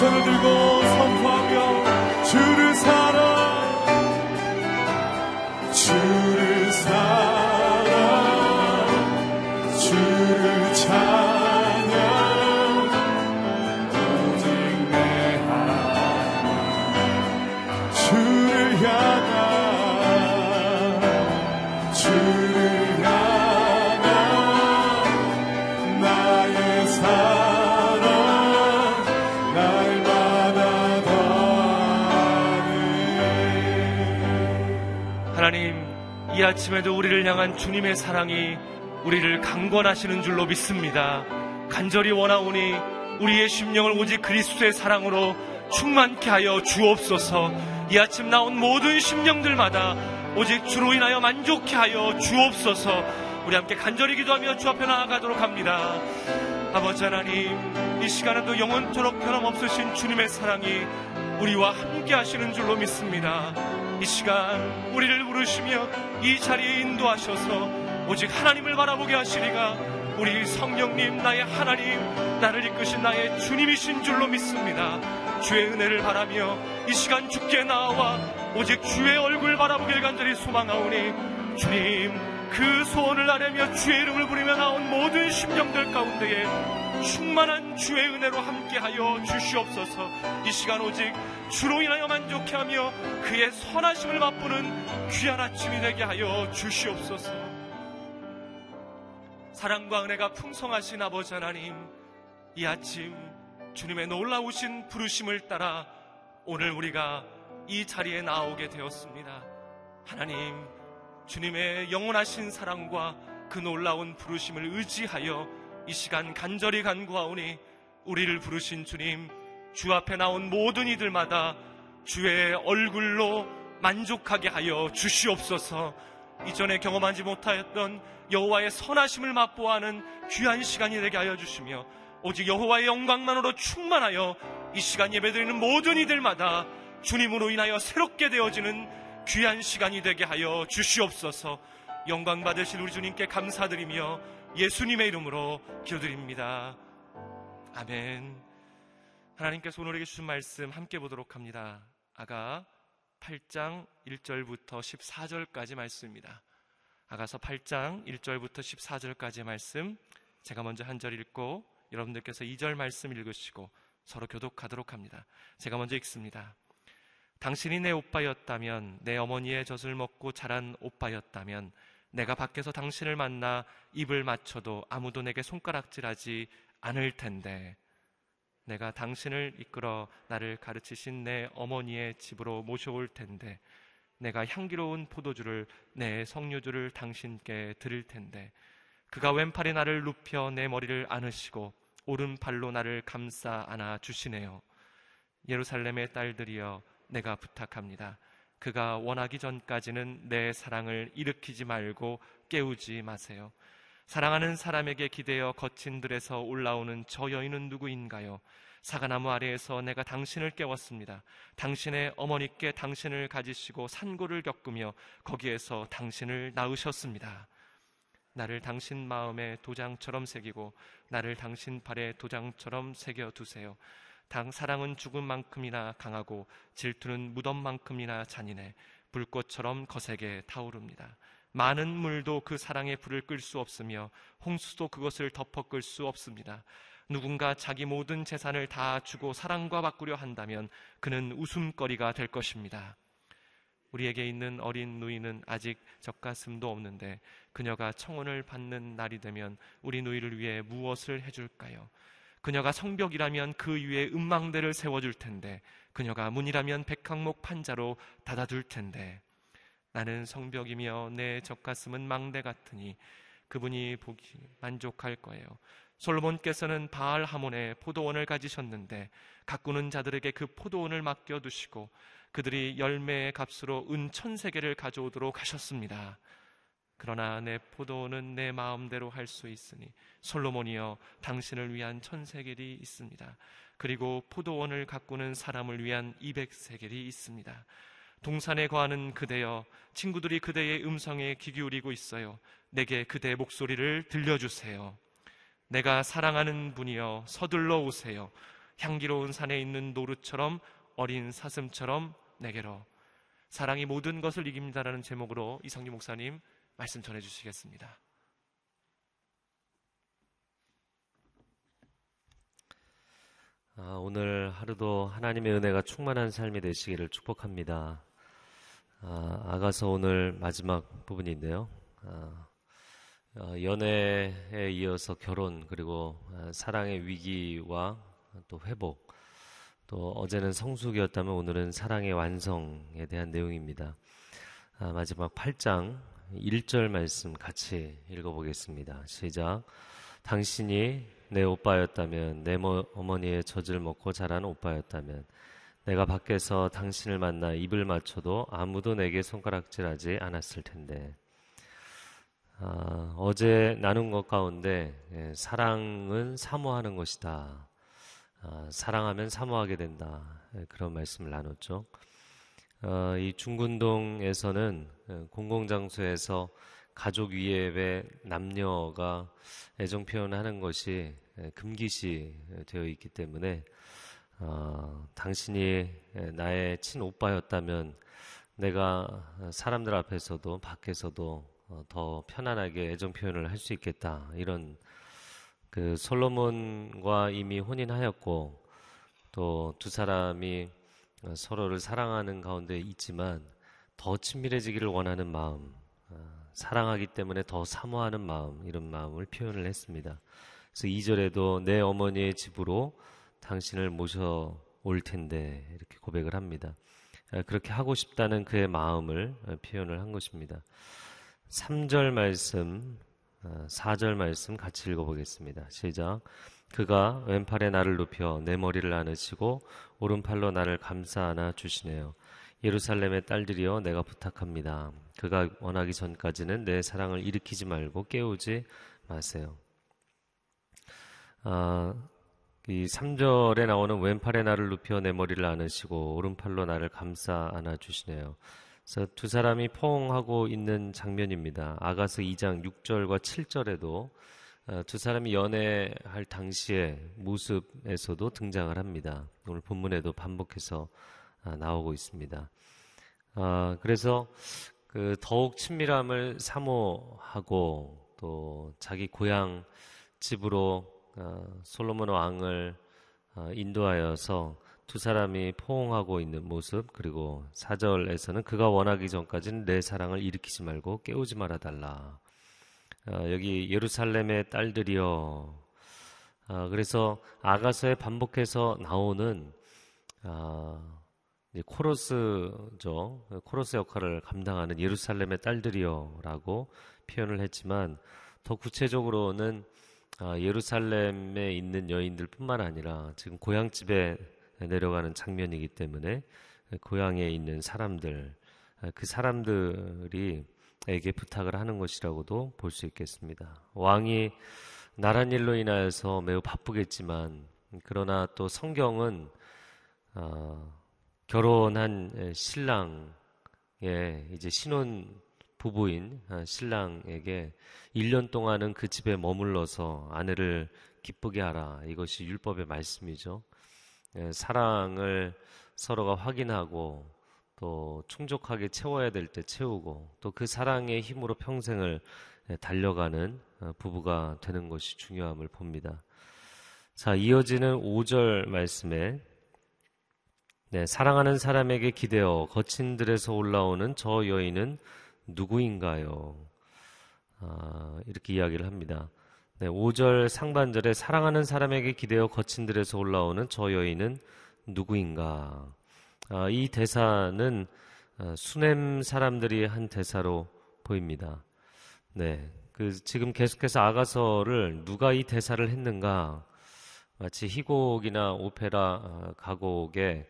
나의 아침에도 우리를 향한 주님의 사랑이 우리를 강권하시는 줄로 믿습니다. 간절히 원하오니 우리의 심령을 오직 그리스도의 사랑으로 충만케 하여 주옵소서. 이 아침 나온 모든 심령들마다 오직 주로 인하여 만족케 하여 주옵소서. 우리 함께 간절히 기도하며 주 앞에 나아가도록 합니다. 아버지 하나님, 이 시간에도 영원토록 변함없으신 주님의 사랑이 우리와 함께 하시는 줄로 믿습니다. 이 시간 우리를 부르시며 이 자리에 인도하셔서 오직 하나님을 바라보게 하시리가 우리 성령님 나의 하나님 나를 이끄신 나의 주님이신 줄로 믿습니다. 주의 은혜를 바라며 이 시간 죽게 나와 오직 주의 얼굴 바라보길 간절히 소망하오니 주님 그 소원을 아뢰며 주의 이름을 부르며 나온 모든 심령들 가운데에 충만한 주의 은혜로 함께하여 주시옵소서. 이 시간 오직 주로 인하여 만족해하며 그의 선하심을 맛보는 귀한 아침이 되게 하여 주시옵소서. 사랑과 은혜가 풍성하신 아버지 하나님 이 아침 주님의 놀라우신 부르심을 따라 오늘 우리가 이 자리에 나오게 되었습니다. 하나님 주님의 영원하신 사랑과 그 놀라운 부르심을 의지하여 이 시간 간절히 간구하오니 우리를 부르신 주님 주 앞에 나온 모든 이들마다 주의 얼굴로 만족하게 하여 주시옵소서. 이전에 경험하지 못하였던 여호와의 선하심을 맛보아하는 귀한 시간이 되게 하여 주시며 오직 여호와의 영광만으로 충만하여 이 시간 예배드리는 모든 이들마다 주님으로 인하여 새롭게 되어지는 귀한 시간이 되게 하여 주시옵소서. 영광 받으실 우리 주님께 감사드리며 예수님의 이름으로 기도드립니다. 아멘. 하나님께서 오늘에게 주신 말씀 함께 보도록 합니다. 아가 8장 1절부터 14절까지 말씀입니다. 아가서 8장 1절부터 14절까지 말씀 제가 먼저 한 절 읽고 여러분들께서 2절 말씀 읽으시고 서로 교독하도록 합니다. 제가 먼저 읽습니다. 당신이 내 오빠였다면, 내 어머니의 젖을 먹고 자란 오빠였다면, 내가 밖에서 당신을 만나 입을 맞춰도 아무도 내게 손가락질하지 않을 텐데, 내가 당신을 이끌어 나를 가르치신 내 어머니의 집으로 모셔올 텐데, 내가 향기로운 포도주를 내 석류주를 당신께 드릴 텐데, 그가 왼팔이 나를 눕혀 내 머리를 안으시고 오른팔로 나를 감싸 안아 주시네요. 예루살렘의 딸들이여 내가 부탁합니다. 그가 원하기 전까지는 내 사랑을 일으키지 말고 깨우지 마세요. 사랑하는 사람에게 기대어 거친 들에서 올라오는 저 여인은 누구인가요? 사과나무 아래에서 내가 당신을 깨웠습니다. 당신의 어머니께 당신을 가지시고 산고를 겪으며 거기에서 당신을 낳으셨습니다. 나를 당신 마음에 도장처럼 새기고 나를 당신 발에 도장처럼 새겨 두세요. 당 사랑은 죽은 만큼이나 강하고 질투는 무덤 만큼이나 잔인해 불꽃처럼 거세게 타오릅니다. 많은 물도 그 사랑의 불을 끌 수 없으며 홍수도 그것을 덮어 끌 수 없습니다. 누군가 자기 모든 재산을 다 주고 사랑과 바꾸려 한다면 그는 웃음거리가 될 것입니다. 우리에게 있는 어린 누이는 아직 젖가슴도 없는데 그녀가 청혼을 받는 날이 되면 우리 누이를 위해 무엇을 해줄까요? 그녀가 성벽이라면 그 위에 음망대를 세워줄 텐데 그녀가 문이라면 백항목 판자로 닫아둘 텐데 나는 성벽이며 내 젖가슴은 망대 같으니 그분이 보기 만족할 거예요. 솔로몬께서는 바알 하몬에 포도원을 가지셨는데 가꾸는 자들에게 그 포도원을 맡겨 두시고 그들이 열매의 값으로 은 천 세계를 가져오도록 하셨습니다. 그러나 내 포도는 내 마음대로 할 수 있으니 솔로몬이여 당신을 위한 천세겔이 있습니다. 그리고 포도원을 가꾸는 사람을 위한 이백세겔이 있습니다. 동산에 거하는 그대여 친구들이 그대의 음성에 귀 기울이고 있어요. 내게 그대의 목소리를 들려주세요. 내가 사랑하는 분이여 서둘러 오세요. 향기로운 산에 있는 노루처럼 어린 사슴처럼 내게로 사랑이 모든 것을 이깁니다라는 제목으로 이성규 목사님 말씀 전해 주시겠습니다. 아, 오늘 하루도 하나님의 은혜가 충만한 삶이 되시기를 축복합니다. 아, 가서 오늘 마지막 부분인데요. 아, 어, 연애에 이어서 결혼 그리고 아, 사랑의 위기와 또 회복 또 어제는 성숙이었다면 오늘은 사랑의 완성에 대한 내용입니다. 아, 마지막 8장 1절 말씀 같이 읽어보겠습니다. 시작. 당신이 내 오빠였다면, 내 어머니의 젖을 먹고 자란 오빠였다면, 내가 밖에서 당신을 만나 입을 맞춰도 아무도 내게 손가락질하지 않았을 텐데. 아, 어제 나눈 것 가운데 예, 사랑은 사모하는 것이다. 아, 사랑하면 사모하게 된다. 예, 그런 말씀을 나눴죠. 어, 이 중군동에서는 예, 공공장소에서 가족 위에 남녀가 애정 표현하는 것이 예, 금기시 되어 있기 때문에 어, 당신이 나의 친오빠였다면 내가 사람들 앞에서도 밖에서도 어, 더 편안하게 애정 표현을 할 수 있겠다. 이런 그 솔로몬과 이미 혼인하였고 또 두 사람이 어, 서로를 사랑하는 가운데 있지만 더 친밀해지기를 원하는 마음, 어, 사랑하기 때문에 더 사모하는 마음, 이런 마음을 표현을 했습니다. 그래서 2절에도 내 어머니의 집으로 당신을 모셔 올 텐데 이렇게 고백을 합니다. 그렇게 하고 싶다는 그의 마음을 표현을 한 것입니다. 3절 말씀, 4절 어, 말씀 같이 읽어보겠습니다. 시작. 그가 왼팔에 나를 눕혀 내 머리를 안으시고 오른팔로 나를 감싸 안아 주시네요. 예루살렘의 딸들이여 내가 부탁합니다. 그가 원하기 전까지는 내 사랑을 일으키지 말고 깨우지 마세요. 아, 이 3절에 나오는 왼팔에 나를 눕혀 내 머리를 안으시고 오른팔로 나를 감싸 안아 주시네요. 그래서 두 사람이 포옹하고 있는 장면입니다. 아가서 2장 6절과 7절에도 어, 두 사람이 연애할 당시의 모습에서도 등장을 합니다. 오늘 본문에도 반복해서 아, 나오고 있습니다. 아, 그래서 그 더욱 친밀함을 사모하고 또 자기 고향 집으로 어, 솔로몬 왕을 어, 인도하여서 두 사람이 포옹하고 있는 모습 그리고 사절에서는 그가 원하기 전까지는 내 사랑을 일으키지 말고 깨우지 말아 달라. 어, 여기 예루살렘의 딸들이여. 어, 그래서 아가서에 반복해서 나오는 어, 코러스죠. 코러스 역할을 감당하는 예루살렘의 딸들이여라고 표현을 했지만 더 구체적으로는 아, 예루살렘에 있는 여인들뿐만 아니라 지금 고향집에 내려가는 장면이기 때문에 고향에 있는 사람들, 그 사람들이 에게 부탁을 하는 것이라고도 볼 수 있겠습니다. 왕이 나란 일로 인하여서 매우 바쁘겠지만 그러나 또 성경은 어, 결혼한 신랑의 이제 신혼 부부인 어, 신랑에게 1년 동안은 그 집에 머물러서 아내를 기쁘게 하라. 이것이 율법의 말씀이죠. 예, 사랑을 서로가 확인하고 또 충족하게 채워야 될 때 채우고 또 그 사랑의 힘으로 평생을 예, 달려가는 어, 부부가 되는 것이 중요함을 봅니다. 자, 이어지는 5절 말씀에 네, 사랑하는 사람에게 기대어 거친 들에서 올라오는 저 여인은 누구인가요? 아, 이렇게 이야기를 합니다. 네, 5절 상반절에 사랑하는 사람에게 기대어 거친 들에서 올라오는 저 여인은 누구인가? 아, 이 대사는 아, 수냄 사람들이 한 대사로 보입니다. 네, 그 지금 계속해서 아가서를 누가 이 대사를 했는가? 마치 희곡이나 오페라 아, 가곡의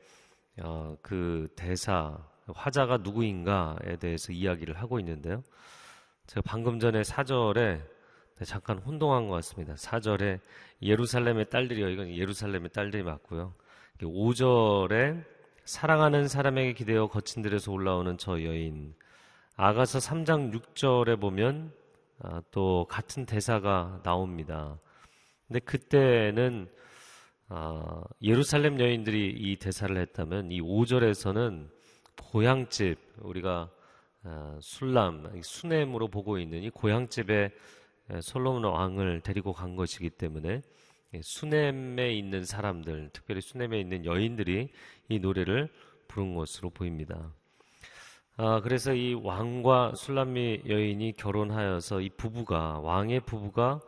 어, 그 대사 화자가 누구인가에 대해서 이야기를 하고 있는데요. 제가 방금 전에 사절에 네, 잠깐 혼동한 것 같습니다. 4절에 예루살렘의 딸들이요. 이건 예루살렘의 딸들이 맞고요. 5절에 사랑하는 사람에게 기대어 거친 들에서 올라오는 저 여인. 아가서 3장 6절에 보면 아, 또 같은 대사가 나옵니다. 근데 그때는 아, 예루살렘 여인들이 이 대사를 했다면 이 5절에서는 고향집 우리가 아, 술람 수냄으로 보고 있는 이 고향집에 예, 솔로몬 왕을 데리고 간 것이기 때문에 예, 수넴에 있는 사람들, 특별히 수넴에 있는 여인들이 이 노래를 부른 것으로 보입니다. 아, 그래서 이 왕과 술람미 여인이 결혼하여서 이 부부가, 왕의 부부가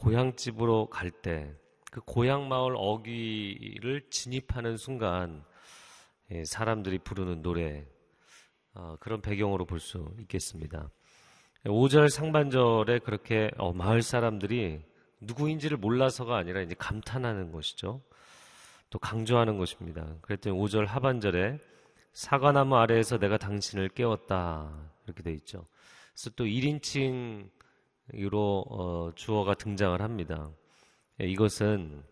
고향집으로 갈 때, 그 고향 마을 어귀를 진입하는 순간, 예, 사람들이 부르는 노래, 어, 그런 배경으로 볼 수 있겠습니다. 5절 상반절에 그렇게 어, 마을 사람들이 누구인지를 몰라서가 아니라 이제 감탄하는 것이죠. 또 강조하는 것입니다. 그랬더니 5절 하반절에 사과나무 아래에서 내가 당신을 깨웠다. 이렇게 돼 있죠. 그래서 또 1인칭으로 어, 주어가 등장을 합니다. 예, 이것은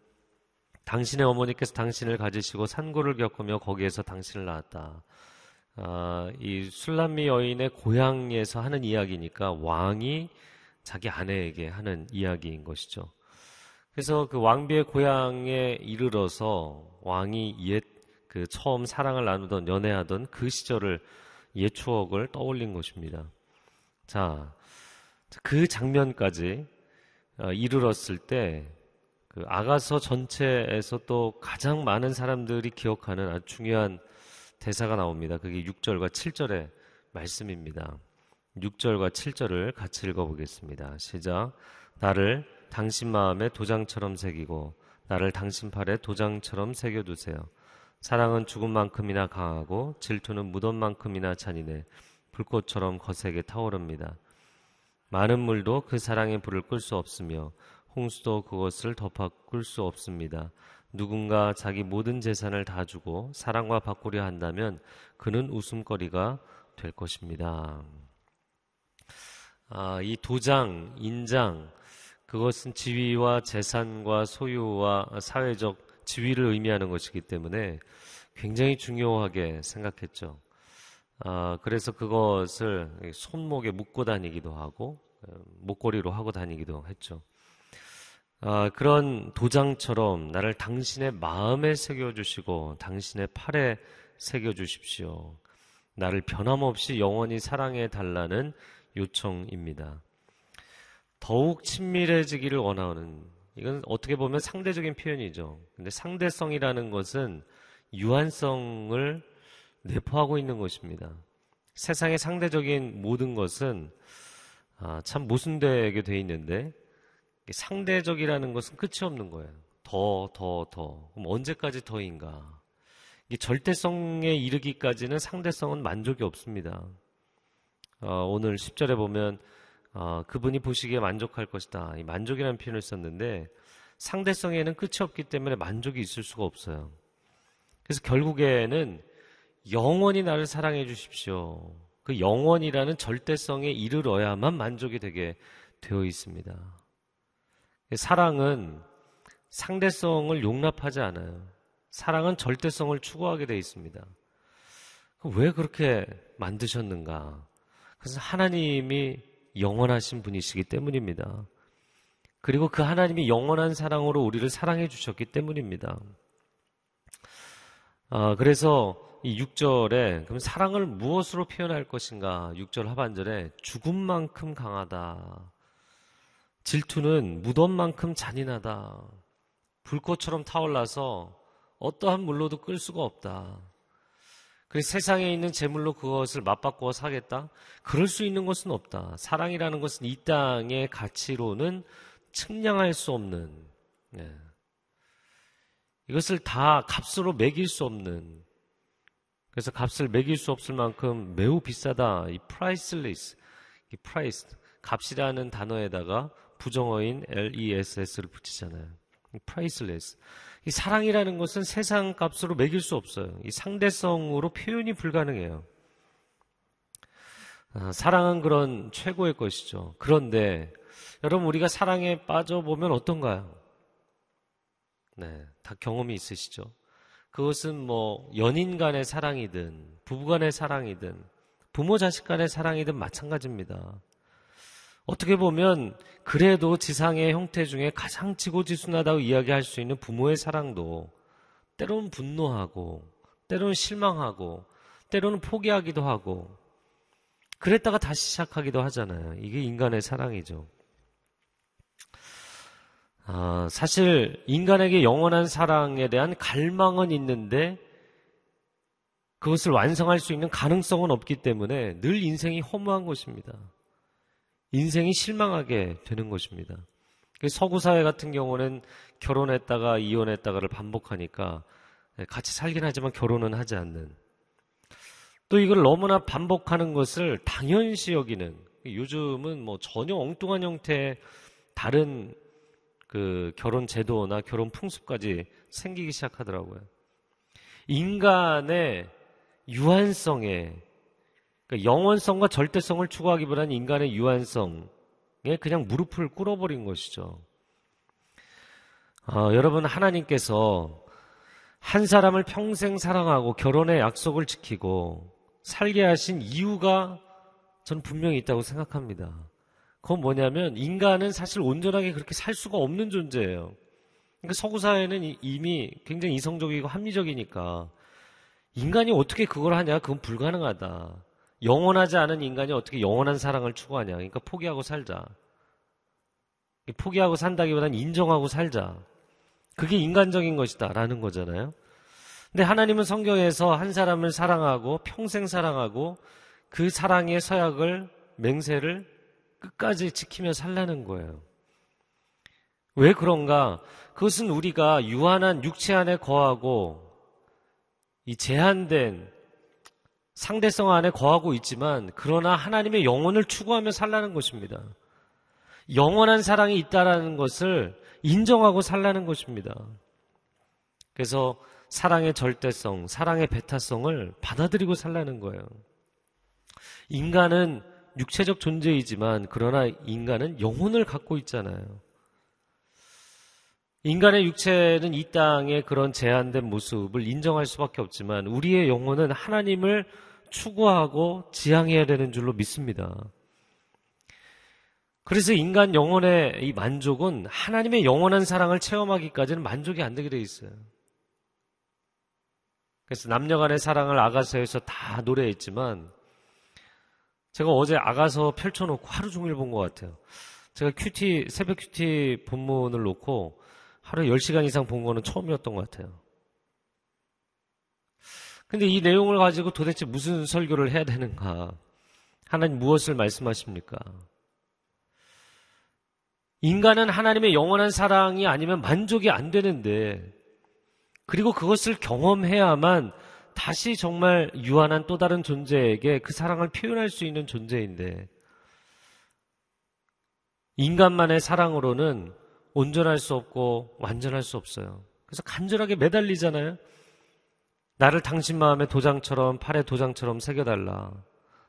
당신의 어머니께서 당신을 가지시고 산고를 겪으며 거기에서 당신을 낳았다. 아, 이 술람미 여인의 고향에서 하는 이야기니까 왕이 자기 아내에게 하는 이야기인 것이죠. 그래서 그 왕비의 고향에 이르러서 왕이 옛 그 처음 사랑을 나누던 연애하던 그 시절을 옛 추억을 떠올린 것입니다. 자, 그 장면까지 어, 이르렀을 때 그 아가서 전체에서 또 가장 많은 사람들이 기억하는 아주 중요한 대사가 나옵니다. 그게 6절과 7절의 말씀입니다. 6절과 7절을 같이 읽어보겠습니다. 시작. 나를 당신 마음에 도장처럼 새기고 나를 당신 팔에 도장처럼 새겨두세요. 사랑은 죽음만큼이나 강하고 질투는 무덤 만큼이나 잔인해 불꽃처럼 거세게 타오릅니다. 많은 물도 그 사랑의 불을 끌 수 없으며 홍수도 그것을 덮어 끌 수 없습니다. 누군가 자기 모든 재산을 다 주고 사랑과 바꾸려 한다면 그는 웃음거리가 될 것입니다. 아, 이 도장, 인장, 그것은 지위와 재산과 소유와 사회적 지위를 의미하는 것이기 때문에 굉장히 중요하게 생각했죠. 아, 그래서 그것을 손목에 묶고 다니기도 하고 목걸이로 하고 다니기도 했죠. 아, 그런 도장처럼 나를 당신의 마음에 새겨주시고 당신의 팔에 새겨주십시오. 나를 변함없이 영원히 사랑해 달라는 요청입니다. 더욱 친밀해지기를 원하는 이건 어떻게 보면 상대적인 표현이죠. 근데 상대성이라는 것은 유한성을 내포하고 있는 것입니다. 세상의 상대적인 모든 것은 아, 참 모순되게 돼 있는데 상대적이라는 것은 끝이 없는 거예요. 더, 더, 더. 그럼 언제까지 더인가? 이 절대성에 이르기까지는 상대성은 만족이 없습니다. 어, 오늘 10절에 보면 어, 그분이 보시기에 만족할 것이다. 이 만족이라는 표현을 썼는데 상대성에는 끝이 없기 때문에 만족이 있을 수가 없어요. 그래서 결국에는 영원히 나를 사랑해 주십시오. 그 영원이라는 절대성에 이르러야만 만족이 되게 되어 있습니다. 사랑은 상대성을 용납하지 않아요. 사랑은 절대성을 추구하게 되어 있습니다. 왜 그렇게 만드셨는가? 그래서 하나님이 영원하신 분이시기 때문입니다. 그리고 그 하나님이 영원한 사랑으로 우리를 사랑해 주셨기 때문입니다. 아, 그래서 이 6절에 그럼 사랑을 무엇으로 표현할 것인가? 6절 하반절에 죽음만큼 강하다. 질투는 무덤만큼 잔인하다. 불꽃처럼 타올라서 어떠한 물로도 끌 수가 없다. 그래서 세상에 있는 재물로 그것을 맞바꾸어 사겠다? 그럴 수 있는 것은 없다. 사랑이라는 것은 이 땅의 가치로는 측량할 수 없는, 네. 이것을 다 값으로 매길 수 없는, 그래서 값을 매길 수 없을 만큼 매우 비싸다. 이 priceless, 이 price, 값이라는 단어에다가 부정어인 less를 붙이잖아요. priceless. 이 사랑이라는 것은 세상 값으로 매길 수 없어요. 이 상대성으로 표현이 불가능해요. 아, 사랑은 그런 최고의 것이죠. 그런데 여러분 우리가 사랑에 빠져보면 어떤가요? 네, 다 경험이 있으시죠? 그것은 뭐 연인 간의 사랑이든 부부 간의 사랑이든 부모 자식 간의 사랑이든 마찬가지입니다. 어떻게 보면 그래도 지상의 형태 중에 가장 지고지순하다고 이야기할 수 있는 부모의 사랑도 때로는 분노하고 때로는 실망하고 때로는 포기하기도 하고 그랬다가 다시 시작하기도 하잖아요. 이게 인간의 사랑이죠. 아, 사실 인간에게 영원한 사랑에 대한 갈망은 있는데 그것을 완성할 수 있는 가능성은 없기 때문에 늘 인생이 허무한 것입니다. 인생이 실망하게 되는 것입니다. 그 서구 사회 같은 경우는 결혼했다가 이혼했다가를 반복하니까 같이 살긴 하지만 결혼은 하지 않는. 또 이걸 너무나 반복하는 것을 당연시 여기는 요즘은 뭐 전혀 엉뚱한 형태의 다른 그 결혼 제도나 결혼 풍습까지 생기기 시작하더라고요. 인간의 유한성에 그러니까 영원성과 절대성을 추구하기보다는 인간의 유한성에 그냥 무릎을 꿇어버린 것이죠. 어, 여러분 하나님께서 한 사람을 평생 사랑하고 결혼의 약속을 지키고 살게 하신 이유가 저는 분명히 있다고 생각합니다. 그건 뭐냐면 인간은 사실 온전하게 그렇게 살 수가 없는 존재예요. 그러니까 서구 사회는 이미 굉장히 이성적이고 합리적이니까 인간이 어떻게 그걸 하냐? 그건 불가능하다. 영원하지 않은 인간이 어떻게 영원한 사랑을 추구하냐? 그러니까 포기하고 살자. 포기하고 산다기보다는 인정하고 살자. 그게 인간적인 것이다. 라는 거잖아요. 근데 하나님은 성경에서 한 사람을 사랑하고 평생 사랑하고 그 사랑의 서약을 맹세를 끝까지 지키며 살라는 거예요. 왜 그런가? 그것은 우리가 유한한 육체 안에 거하고 이 제한된 상대성 안에 거하고 있지만 그러나 하나님의 영혼을 추구하며 살라는 것입니다. 영원한 사랑이 있다라는 것을 인정하고 살라는 것입니다. 그래서 사랑의 절대성, 사랑의 배타성을 받아들이고 살라는 거예요. 인간은 육체적 존재이지만 그러나 인간은 영혼을 갖고 있잖아요. 인간의 육체는 이 땅의 그런 제한된 모습을 인정할 수밖에 없지만 우리의 영혼은 하나님을 추구하고 지향해야 되는 줄로 믿습니다. 그래서 인간 영혼의 이 만족은 하나님의 영원한 사랑을 체험하기까지는 만족이 안 되게 돼 있어요. 그래서 남녀 간의 사랑을 아가서에서 다 노래했지만 제가 어제 아가서 펼쳐놓고 하루 종일 본 것 같아요. 제가 QT, 새벽 QT 본문을 놓고 하루에 10시간 이상 본 거는 처음이었던 것 같아요. 근데 이 내용을 가지고 도대체 무슨 설교를 해야 되는가? 하나님 무엇을 말씀하십니까? 인간은 하나님의 영원한 사랑이 아니면 만족이 안 되는데, 그리고 그것을 경험해야만 다시 정말 유한한 또 다른 존재에게 그 사랑을 표현할 수 있는 존재인데, 인간만의 사랑으로는 온전할 수 없고 완전할 수 없어요. 그래서 간절하게 매달리잖아요. 나를 당신 마음의 도장처럼 팔의 도장처럼 새겨달라.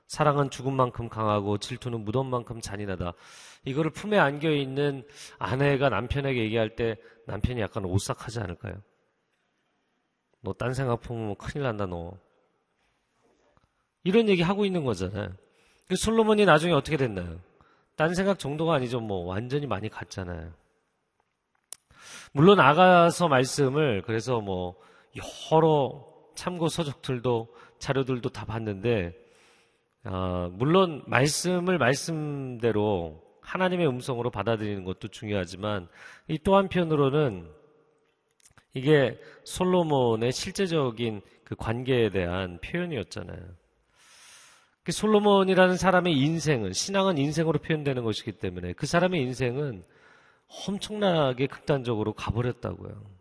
사랑은 죽음만큼 강하고 질투는 무덤 만큼 잔인하다. 이거를 품에 안겨 있는 아내가 남편에게 얘기할 때 남편이 약간 오싹하지 않을까요? 너 딴 생각 품으면 큰일 난다 너. 이런 얘기 하고 있는 거잖아요. 그 솔로몬이 나중에 어떻게 됐나요? 딴 생각 정도가 아니죠. 뭐 완전히 많이 갔잖아요. 물론 아가서 말씀을 그래서 뭐 여러 참고 서적들도 자료들도 다 봤는데 어, 물론 말씀을 말씀대로 하나님의 음성으로 받아들이는 것도 중요하지만 이 또 한편으로는 이게 솔로몬의 실제적인 그 관계에 대한 표현이었잖아요. 그 솔로몬이라는 사람의 인생은 신앙은 인생으로 표현되는 것이기 때문에 그 사람의 인생은 엄청나게 극단적으로 가버렸다고요.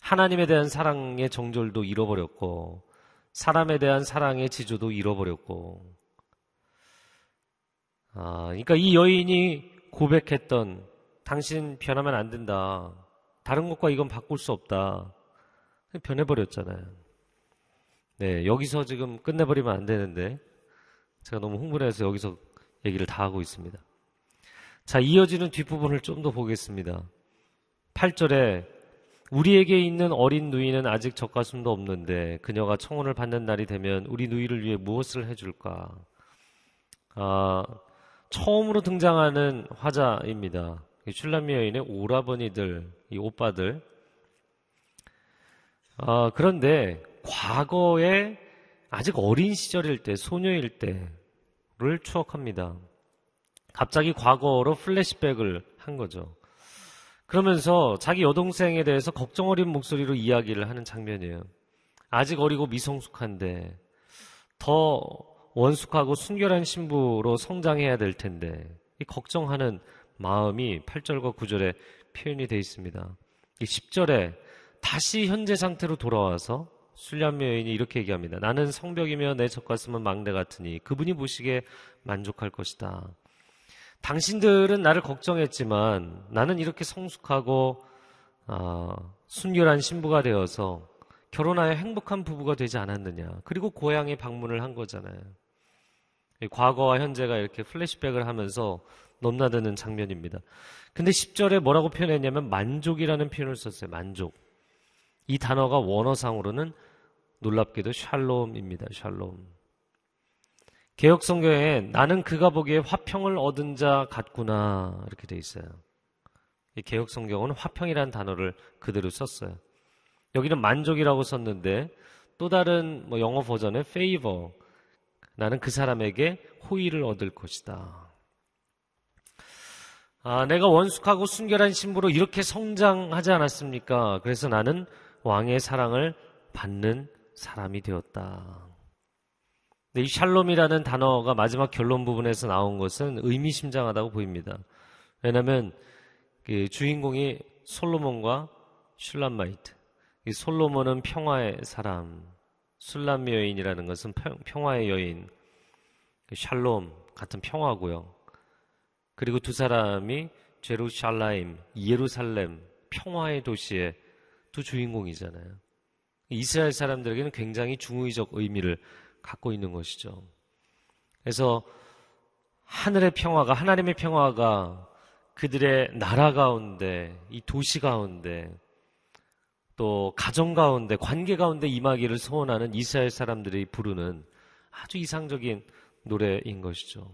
하나님에 대한 사랑의 정절도 잃어버렸고, 사람에 대한 사랑의 지조도 잃어버렸고, 아, 그러니까 이 여인이 고백했던 당신 변하면 안 된다. 다른 것과 이건 바꿀 수 없다. 변해버렸잖아요. 네, 여기서 지금 끝내버리면 안 되는데, 제가 너무 흥분해서 여기서 얘기를 다 하고 있습니다. 자, 이어지는 뒷부분을 좀 더 보겠습니다. 8절에 우리에게 있는 어린 누이는 아직 젖가슴도 없는데 그녀가 청혼을 받는 날이 되면 우리 누이를 위해 무엇을 해줄까? 아, 처음으로 등장하는 화자입니다. 슐라미 여인의 오라버니들, 이 오빠들. 아, 그런데 과거에 아직 어린 시절일 때, 소녀일 때를 추억합니다. 갑자기 과거로 플래시백을 한 거죠. 그러면서 자기 여동생에 대해서 걱정 어린 목소리로 이야기를 하는 장면이에요. 아직 어리고 미성숙한데 더 원숙하고 순결한 신부로 성장해야 될 텐데 이 걱정하는 마음이 8절과 9절에 표현이 되어 있습니다. 이 10절에 다시 현재 상태로 돌아와서 술람 여인이 이렇게 얘기합니다. 나는 성벽이며 내 젖가슴은 망대 같으니 그분이 보시기에 만족할 것이다. 당신들은 나를 걱정했지만 나는 이렇게 성숙하고 어, 순결한 신부가 되어서 결혼하여 행복한 부부가 되지 않았느냐. 그리고 고향에 방문을 한 거잖아요. 과거와 현재가 이렇게 플래시백을 하면서 넘나드는 장면입니다. 근데 10절에 뭐라고 표현했냐면 만족이라는 표현을 썼어요. 만족. 이 단어가 원어상으로는 놀랍게도 샬롬입니다. 샬롬. 개혁 성경에 나는 그가 보기에 화평을 얻은 자 같구나 이렇게 돼 있어요. 이 개혁 성경은 화평이라는 단어를 그대로 썼어요. 여기는 만족이라고 썼는데 또 다른 뭐 영어 버전에 favor 나는 그 사람에게 호의를 얻을 것이다. 아, 내가 원숙하고 순결한 신부로 이렇게 성장하지 않았습니까? 그래서 나는 왕의 사랑을 받는 사람이 되었다. 이 샬롬이라는 단어가 마지막 결론 부분에서 나온 것은 의미심장하다고 보입니다. 왜냐하면 그 주인공이 솔로몬과 슐람마이트. 이 솔로몬은 평화의 사람, 술람 여인이라는 것은 평, 화의 여인, 그 샬롬 같은 평화고요. 그리고 두 사람이 제루샬라임, 예루살렘, 평화의 도시의 두 주인공이잖아요. 이스라엘 사람들에게는 굉장히 중의적 의미를 갖고 있는 것이죠. 그래서 하늘의 평화가, 하나님의 평화가 그들의 나라 가운데, 이 도시 가운데, 또 가정 가운데, 관계 가운데 임하기를 소원하는 이스라엘 사람들이 부르는 아주 이상적인 노래인 것이죠.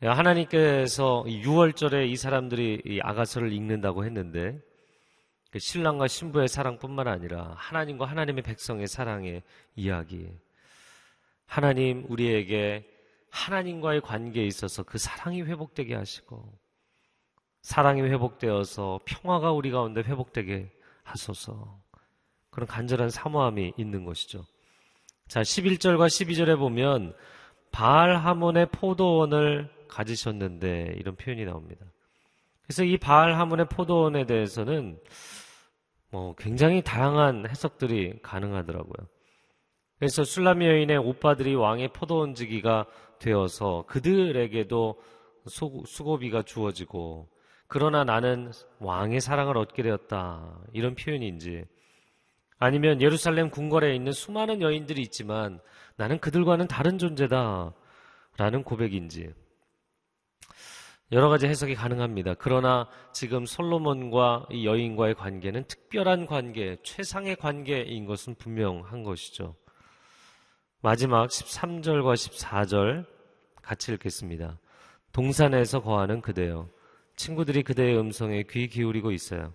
하나님께서 6월절에 이 사람들이 이 아가서를 읽는다고 했는데 그 신랑과 신부의 사랑뿐만 아니라 하나님과 하나님의 백성의 사랑의 이야기. 하나님 우리에게 하나님과의 관계에 있어서 그 사랑이 회복되게 하시고 사랑이 회복되어서 평화가 우리 가운데 회복되게 하소서. 그런 간절한 사모함이 있는 것이죠. 자, 11절과 12절에 보면 바알 하몬의 포도원을 가지셨는데 이런 표현이 나옵니다. 그래서 이 바알 하몬의 포도원에 대해서는 뭐 굉장히 다양한 해석들이 가능하더라고요. 그래서 술라미 여인의 오빠들이 왕의 포도원지기가 되어서 그들에게도 수고비가 주어지고 그러나 나는 왕의 사랑을 얻게 되었다. 이런 표현인지 아니면 예루살렘 궁궐에 있는 수많은 여인들이 있지만 나는 그들과는 다른 존재다. 라는 고백인지 여러 가지 해석이 가능합니다. 그러나 지금 솔로몬과 이 여인과의 관계는 특별한 관계, 최상의 관계인 것은 분명한 것이죠. 마지막 13절과 14절 같이 읽겠습니다. 동산에서 거하는 그대여. 친구들이 그대의 음성에 귀 기울이고 있어요.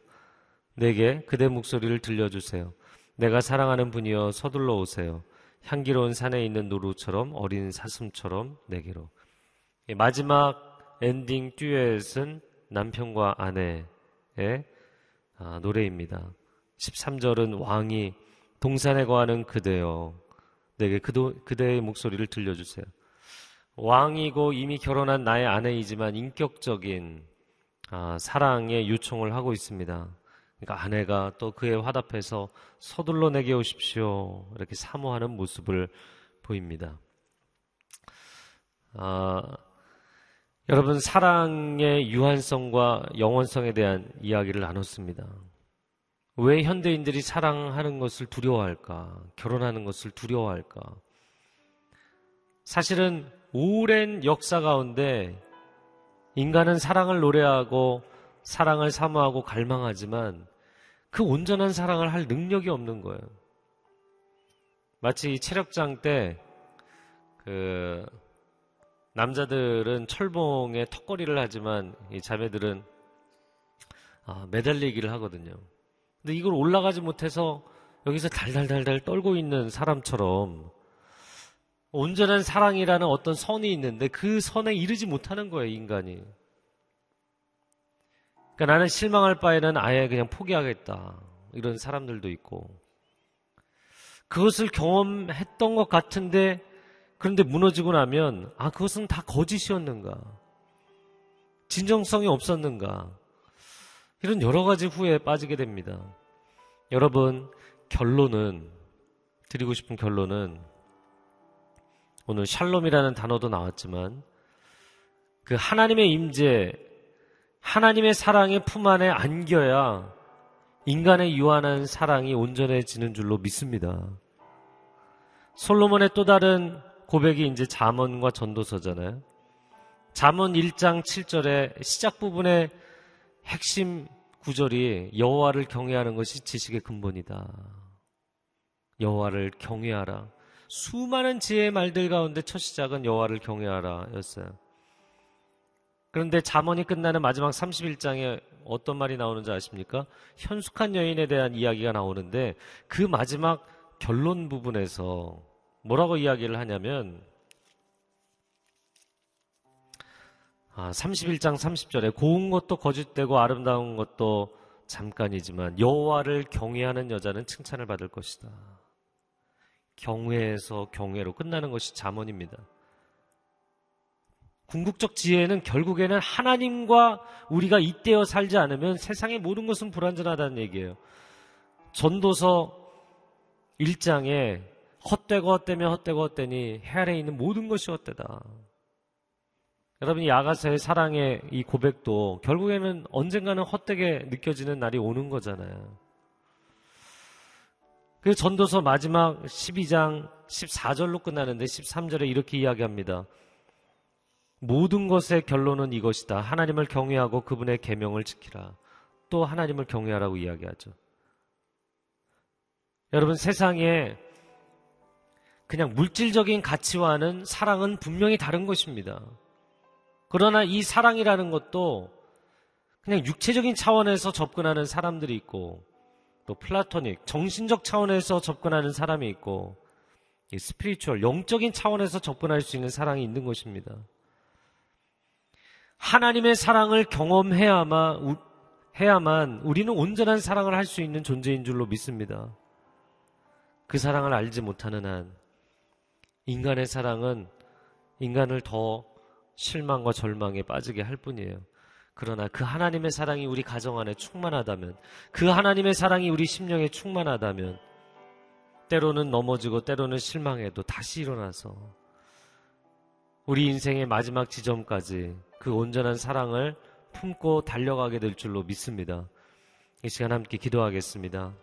내게 그대 목소리를 들려주세요. 내가 사랑하는 분이여 서둘러 오세요. 향기로운 산에 있는 노루처럼 어린 사슴처럼 내게로. 마지막 엔딩 듀엣은 남편과 아내의 아, 노래입니다. 13절은 왕이 동산에 거하는 그대여 내게 그도, 그대의 목소리를 들려주세요. 왕이고 이미 결혼한 나의 아내이지만 인격적인 아, 사랑의 요청을 하고 있습니다. 그러니까 아내가 또 그에 화답해서 서둘러 내게 오십시오. 이렇게 사모하는 모습을 보입니다. 아, 여러분, 사랑의 유한성과 영원성에 대한 이야기를 나눴습니다. 왜 현대인들이 사랑하는 것을 두려워할까? 결혼하는 것을 두려워할까? 사실은 오랜 역사 가운데 인간은 사랑을 노래하고 사랑을 사모하고 갈망하지만 그 온전한 사랑을 할 능력이 없는 거예요. 마치 체력장 때그 남자들은 철봉에 턱걸이를 하지만 이 자매들은 아, 매달리기를 하거든요. 근데 이걸 올라가지 못해서 여기서 달달달달 떨고 있는 사람처럼 온전한 사랑이라는 어떤 선이 있는데 그 선에 이르지 못하는 거예요, 인간이. 그러니까 나는 실망할 바에는 아예 그냥 포기하겠다. 이런 사람들도 있고. 그것을 경험했던 것 같은데 그런데 무너지고 나면 아 그것은 다 거짓이었는가? 진정성이 없었는가? 이런 여러 가지 후에 빠지게 됩니다. 여러분 결론은 드리고 싶은 결론은 오늘 샬롬이라는 단어도 나왔지만 그 하나님의 임재, 하나님의 사랑의 품 안에 안겨야 인간의 유한한 사랑이 온전해지는 줄로 믿습니다. 솔로몬의 또 다른 고백이 이제 잠언과 전도서잖아요. 잠언 1장 7절의 시작 부분의 핵심 구절이 여호와를 경외하는 것이 지식의 근본이다. 여호와를 경외하라. 수많은 지혜의 말들 가운데 첫 시작은 여호와를 경외하라였어요. 그런데 잠언이 끝나는 마지막 31장에 어떤 말이 나오는지 아십니까? 현숙한 여인에 대한 이야기가 나오는데 그 마지막 결론 부분에서 뭐라고 이야기를 하냐면 아, 31장 30절에 고운 것도 거짓되고 아름다운 것도 잠깐이지만 여호와를 경외하는 여자는 칭찬을 받을 것이다. 경외에서 경외로 끝나는 것이 잠언입니다. 궁극적 지혜는 결국에는 하나님과 우리가 잇대어 살지 않으면 세상의 모든 것은 불완전하다는 얘기예요. 전도서 1장에 헛되고 헛되며 헛되고 헛되니 해 아래에 있는 모든 것이 헛되다. 여러분이 야가서의 사랑의 이 고백도 결국에는 언젠가는 헛되게 느껴지는 날이 오는 거잖아요. 그 전도서 마지막 12장 14절로 끝나는데 13절에 이렇게 이야기합니다. 모든 것의 결론은 이것이다. 하나님을 경외하고 그분의 계명을 지키라. 또 하나님을 경외하라고 이야기하죠. 여러분 세상에 그냥 물질적인 가치와는 사랑은 분명히 다른 것입니다. 그러나 이 사랑이라는 것도 그냥 육체적인 차원에서 접근하는 사람들이 있고 또 platonic 정신적 차원에서 접근하는 사람이 있고 이 spiritual 영적인 차원에서 접근할 수 있는 사랑이 있는 것입니다. 하나님의 사랑을 경험해야만 해야만 우리는 온전한 사랑을 할 수 있는 존재인 줄로 믿습니다. 그 사랑을 알지 못하는 한 인간의 사랑은 인간을 더 실망과 절망에 빠지게 할 뿐이에요. 그러나 그 하나님의 사랑이 우리 가정 안에 충만하다면, 그 하나님의 사랑이 우리 심령에 충만하다면, 때로는 넘어지고 때로는 실망해도 다시 일어나서 우리 인생의 마지막 지점까지 그 온전한 사랑을 품고 달려가게 될 줄로 믿습니다. 이 시간 함께 기도하겠습니다.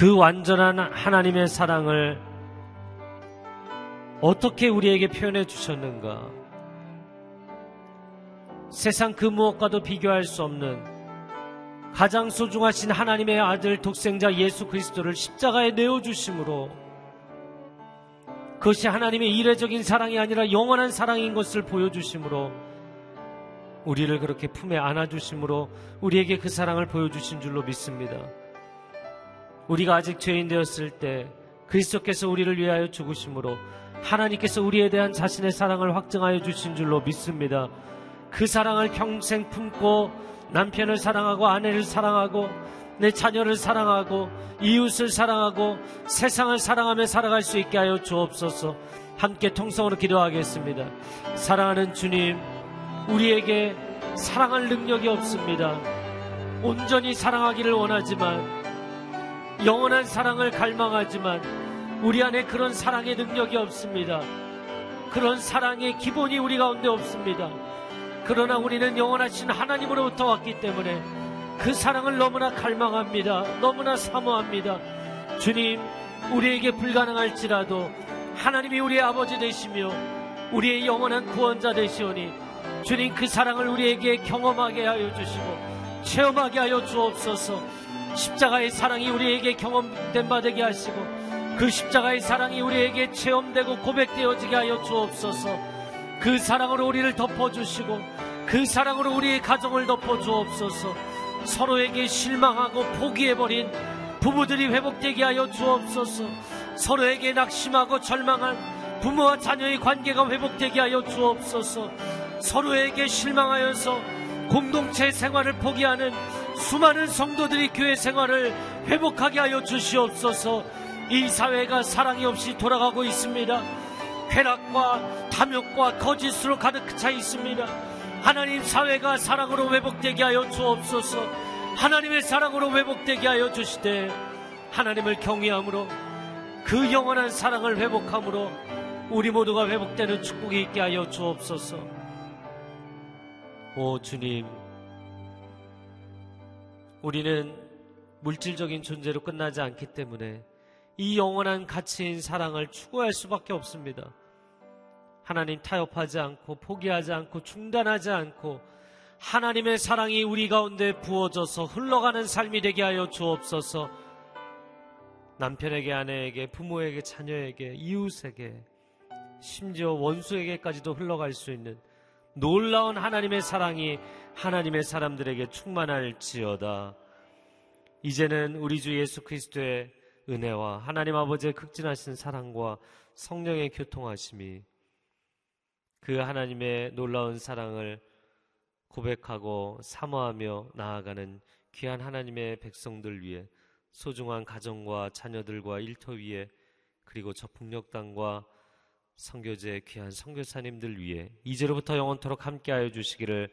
그 완전한 하나님의 사랑을 어떻게 우리에게 표현해 주셨는가? 세상 그 무엇과도 비교할 수 없는 가장 소중하신 하나님의 아들 독생자 예수 그리스도를 십자가에 내어 주심으로 그것이 하나님의 이례적인 사랑이 아니라 영원한 사랑인 것을 보여주심으로 우리를 그렇게 품에 안아주심으로 우리에게 그 사랑을 보여주신 줄로 믿습니다. 우리가 아직 죄인 되었을 때 그리스도께서 우리를 위하여 죽으심으로 하나님께서 우리에 대한 자신의 사랑을 확증하여 주신 줄로 믿습니다. 그 사랑을 평생 품고 남편을 사랑하고 아내를 사랑하고 내 자녀를 사랑하고 이웃을 사랑하고 세상을 사랑하며 살아갈 수 있게 하여 주옵소서. 함께 통성으로 기도하겠습니다. 사랑하는 주님, 우리에게 사랑할 능력이 없습니다. 온전히 사랑하기를 원하지만 영원한 사랑을 갈망하지만 우리 안에 그런 사랑의 능력이 없습니다. 그런 사랑의 기본이 우리 가운데 없습니다. 그러나 우리는 영원하신 하나님으로부터 왔기 때문에 그 사랑을 너무나 갈망합니다. 너무나 사모합니다. 주님, 우리에게 불가능할지라도 하나님이 우리의 아버지 되시며 우리의 영원한 구원자 되시오니 주님 그 사랑을 우리에게 경험하게 하여 주시고 체험하게 하여 주옵소서 십자가의 사랑이 우리에게 경험된 바 되게 하시고 그 십자가의 사랑이 우리에게 체험되고 고백되어지게 하여 주옵소서. 그 사랑으로 우리를 덮어주시고 그 사랑으로 우리의 가정을 덮어주옵소서. 서로에게 실망하고 포기해버린 부부들이 회복되게 하여 주옵소서. 서로에게 낙심하고 절망한 부모와 자녀의 관계가 회복되게 하여 주옵소서. 서로에게 실망하여서 공동체 생활을 포기하는 수많은 성도들이 교회 생활을 회복하게 하여 주시옵소서. 이 사회가 사랑이 없이 돌아가고 있습니다. 쾌락과 탐욕과 거짓으로 가득 차 있습니다. 하나님 사회가 사랑으로 회복되게 하여 주옵소서. 하나님의 사랑으로 회복되게 하여 주시되 하나님을 경외함으로 그 영원한 사랑을 회복함으로 우리 모두가 회복되는 축복이 있게 하여 주옵소서. 오 주님, 우리는 물질적인 존재로 끝나지 않기 때문에 이 영원한 가치인 사랑을 추구할 수밖에 없습니다. 하나님 타협하지 않고 포기하지 않고 중단하지 않고 하나님의 사랑이 우리 가운데 부어져서 흘러가는 삶이 되게 하여 주옵소서. 남편에게, 아내에게, 부모에게, 자녀에게, 이웃에게, 심지어 원수에게까지도 흘러갈 수 있는 놀라운 하나님의 사랑이 하나님의 사람들에게 충만할지어다. 이제는 우리 주 예수 그리스도의 은혜와 하나님 아버지의 극진하신 사랑과 성령의 교통하심이 그 하나님의 놀라운 사랑을 고백하고 사모하며 나아가는 귀한 하나님의 백성들 위해 소중한 가정과 자녀들과 일터 위에 그리고 저 북녘 땅과 성교제 귀한 성교사님들 위해 이제로부터 영원토록 함께하여 주시기를